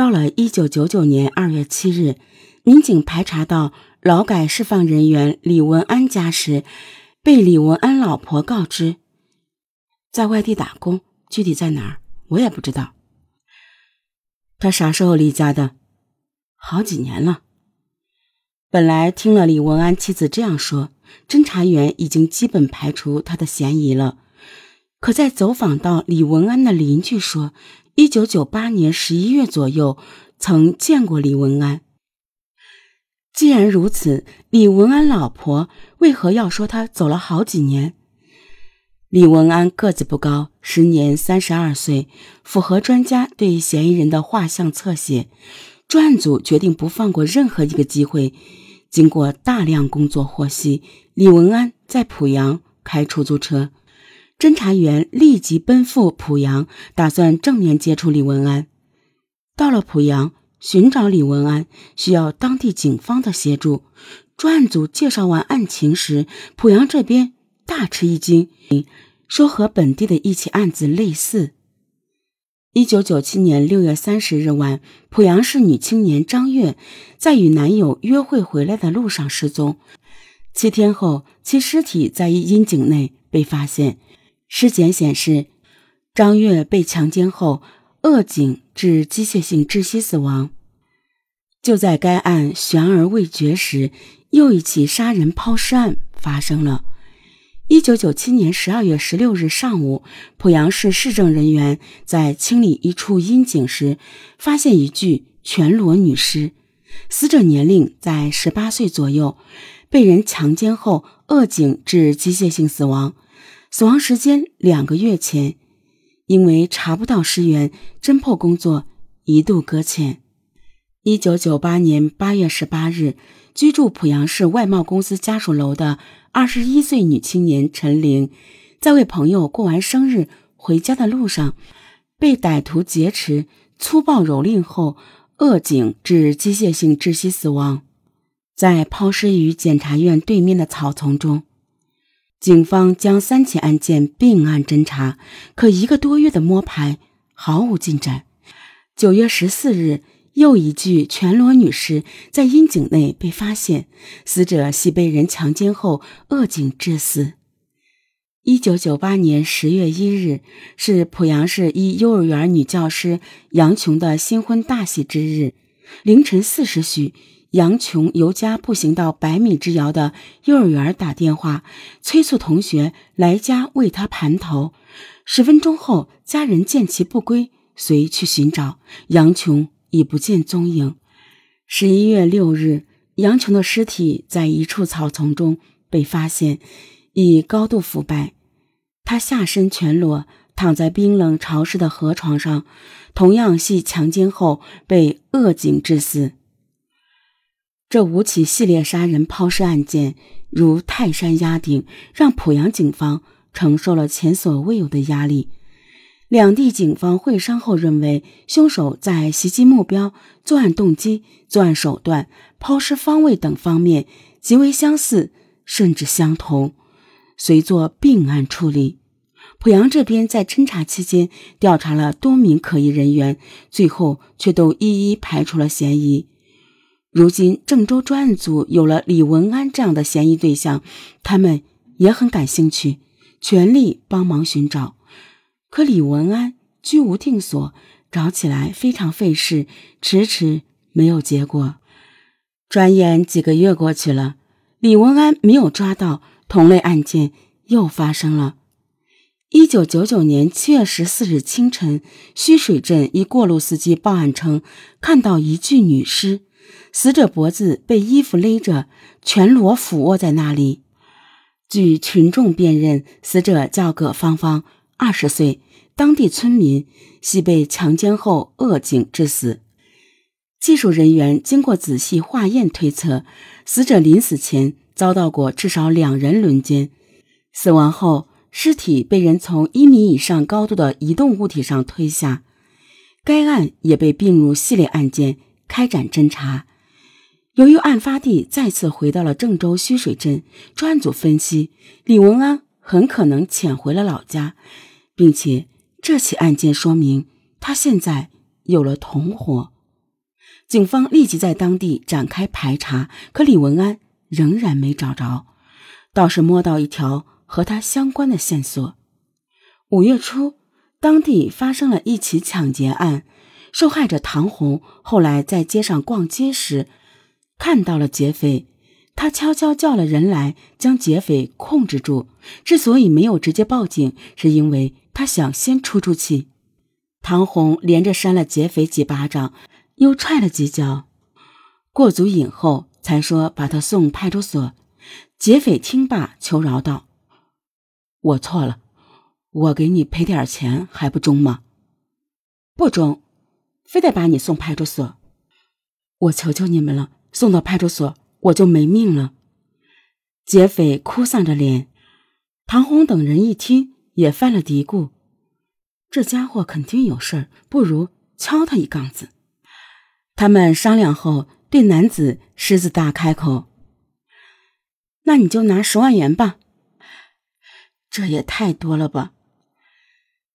到了一九九九年二月七日，民警排查到劳改释放人员李文安家时，被李文安老婆告知，在外地打工，具体在哪儿我也不知道。他啥时候离家的？好几年了。本来听了李文安妻子这样说，侦查员已经基本排除他的嫌疑了。可在走访到李文安的邻居说。一九九八年十一月左右，曾见过李文安。既然如此，李文安老婆为何要说他走了好几年？李文安个子不高，时年三十二岁，符合专家对嫌疑人的画像侧写。专案组决定不放过任何一个机会。经过大量工作获悉，李文安在濮阳开出租车。侦查员立即奔赴濮阳，打算正面接触李文安。到了濮阳，寻找李文安需要当地警方的协助。专案组介绍完案情时，濮阳这边大吃一惊，说和本地的一起案子类似。一九九七年六月三十日晚，濮阳市女青年张月在与男友约会回来的路上失踪，七天后，其尸体在一阴井内被发现。尸检显示，张月被强奸后扼颈致机械性窒息死亡。就在该案悬而未决时，又一起杀人抛尸案发生了。一九九七年十二月十六日上午，濮阳市市政人员在清理一处阴井时，发现一具全裸女尸，死者年龄在十八岁左右，被人强奸后扼颈致机械性死亡。死亡时间两个月前，因为查不到尸源，侦破工作一度搁浅。一九九八年八月十八日，居住濮阳市外贸公司家属楼的二十一岁女青年陈玲，在为朋友过完生日回家的路上，被歹徒劫持、粗暴蹂躏后扼颈致机械性窒息死亡，在抛尸于检察院对面的草丛中。警方将三起案件并案侦查，可一个多月的摸排毫无进展。九月十四日，又一具全裸女尸在阴井内被发现，死者系被人强奸后扼颈致死。一九九八年十月一日是濮阳市一幼儿园女教师杨琼的新婚大喜之日，凌晨四时许。杨琼由家步行到百米之遥的幼儿园打电话，催促同学来家为他盘头。十分钟后，家人见其不归，遂去寻找，杨琼已不见踪影。十一月六日，杨琼的尸体在一处草丛中被发现，已高度腐败。他下身全裸，躺在冰冷潮湿的河床上，同样系强奸后被扼颈致死。这五起系列杀人抛尸案件如泰山压顶，让濮阳警方承受了前所未有的压力。两地警方会商后认为，凶手在袭击目标、作案动机、作案手段、抛尸方位等方面极为相似，甚至相同，遂作并案处理。濮阳这边在侦查期间调查了多名可疑人员，最后却都一一排除了嫌疑。如今郑州专案组有了李文安这样的嫌疑对象，他们也很感兴趣，全力帮忙寻找。可李文安居无定所，找起来非常费事，迟迟没有结果。转眼几个月过去了，李文安没有抓到，同类案件又发生了。一九九九年七月十四日清晨，须水镇一过路司机报案称，看到一具女尸。死者脖子被衣服勒着，全裸俯卧在那里。据群众辨认，死者叫葛芳芳，二十岁，当地村民，系被强奸后扼颈致死。技术人员经过仔细化验推测，死者临死前遭到过至少两人轮奸，死亡后尸体被人从一米以上高度的移动物体上推下。该案也被并入系列案件，开展侦查。由于案发地再次回到了郑州须水镇，专案组分析，李文安很可能潜回了老家，并且这起案件说明他现在有了同伙。警方立即在当地展开排查，可李文安仍然没找着，倒是摸到一条和他相关的线索。五月初，当地发生了一起抢劫案，受害者唐红后来在街上逛街时看到了劫匪，他悄悄叫了人来将劫匪控制住。之所以没有直接报警，是因为他想先出出气。唐红连着扇了劫匪几巴掌。又踹了几脚，过足瘾后才说把他送派出所。劫匪听罢求饶道：“我错了，我给你赔点钱还不中吗？不中，非得把你送派出所。我求求你们了，送到派出所我就没命了。”劫匪哭丧着脸。唐红等人一听也犯了嘀咕：这家伙肯定有事儿，不如敲他一杠子。他们商量后，对男子狮子大开口：“那你就拿十万元吧。”这也太多了吧？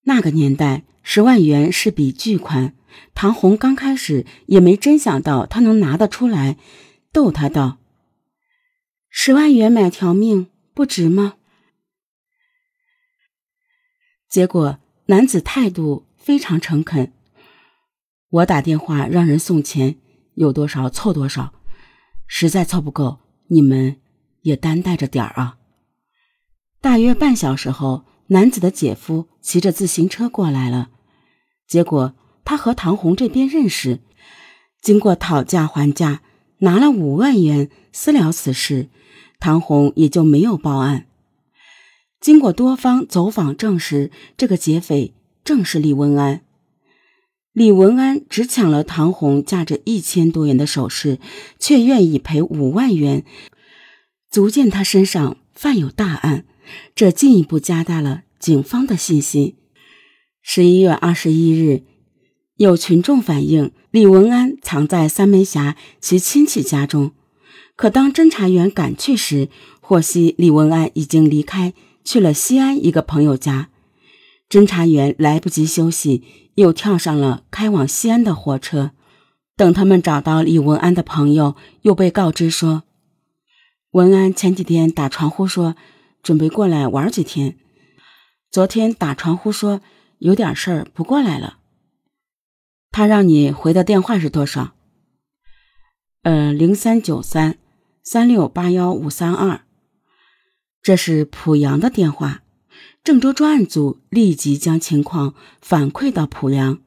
那个年代，十万元是笔巨款。唐红刚开始也没真想到他能拿得出来，逗他道：“十万元买条命不值吗？”结果男子态度非常诚恳。我打电话让人送钱，有多少凑多少，实在凑不够，你们也担待着点儿啊。大约半小时后，男子的姐夫骑着自行车过来了，结果他和唐红这边认识，经过讨价还价，拿了五万元私了此事，唐红也就没有报案。经过多方走访证实，这个劫匪正是李文安。李文安只抢了唐红价值一千多元的首饰，却愿意赔五万元，足见他身上犯有大案。这进一步加大了警方的信心。十一月二十一日，有群众反映李文安藏在三门峡其亲戚家中，可当侦查员赶去时，获悉李文安已经离开，去了西安一个朋友家。侦查员来不及休息，又跳上了开往西安的火车。等他们找到李文安的朋友，又被告知说，文安前几天打传呼说准备过来玩几天，昨天打传呼说有点事儿不过来了。他让你回的电话是多少？呃，零三九三三六八幺五三二，这是濮阳的电话。郑州专案组立即将情况反馈到濮阳。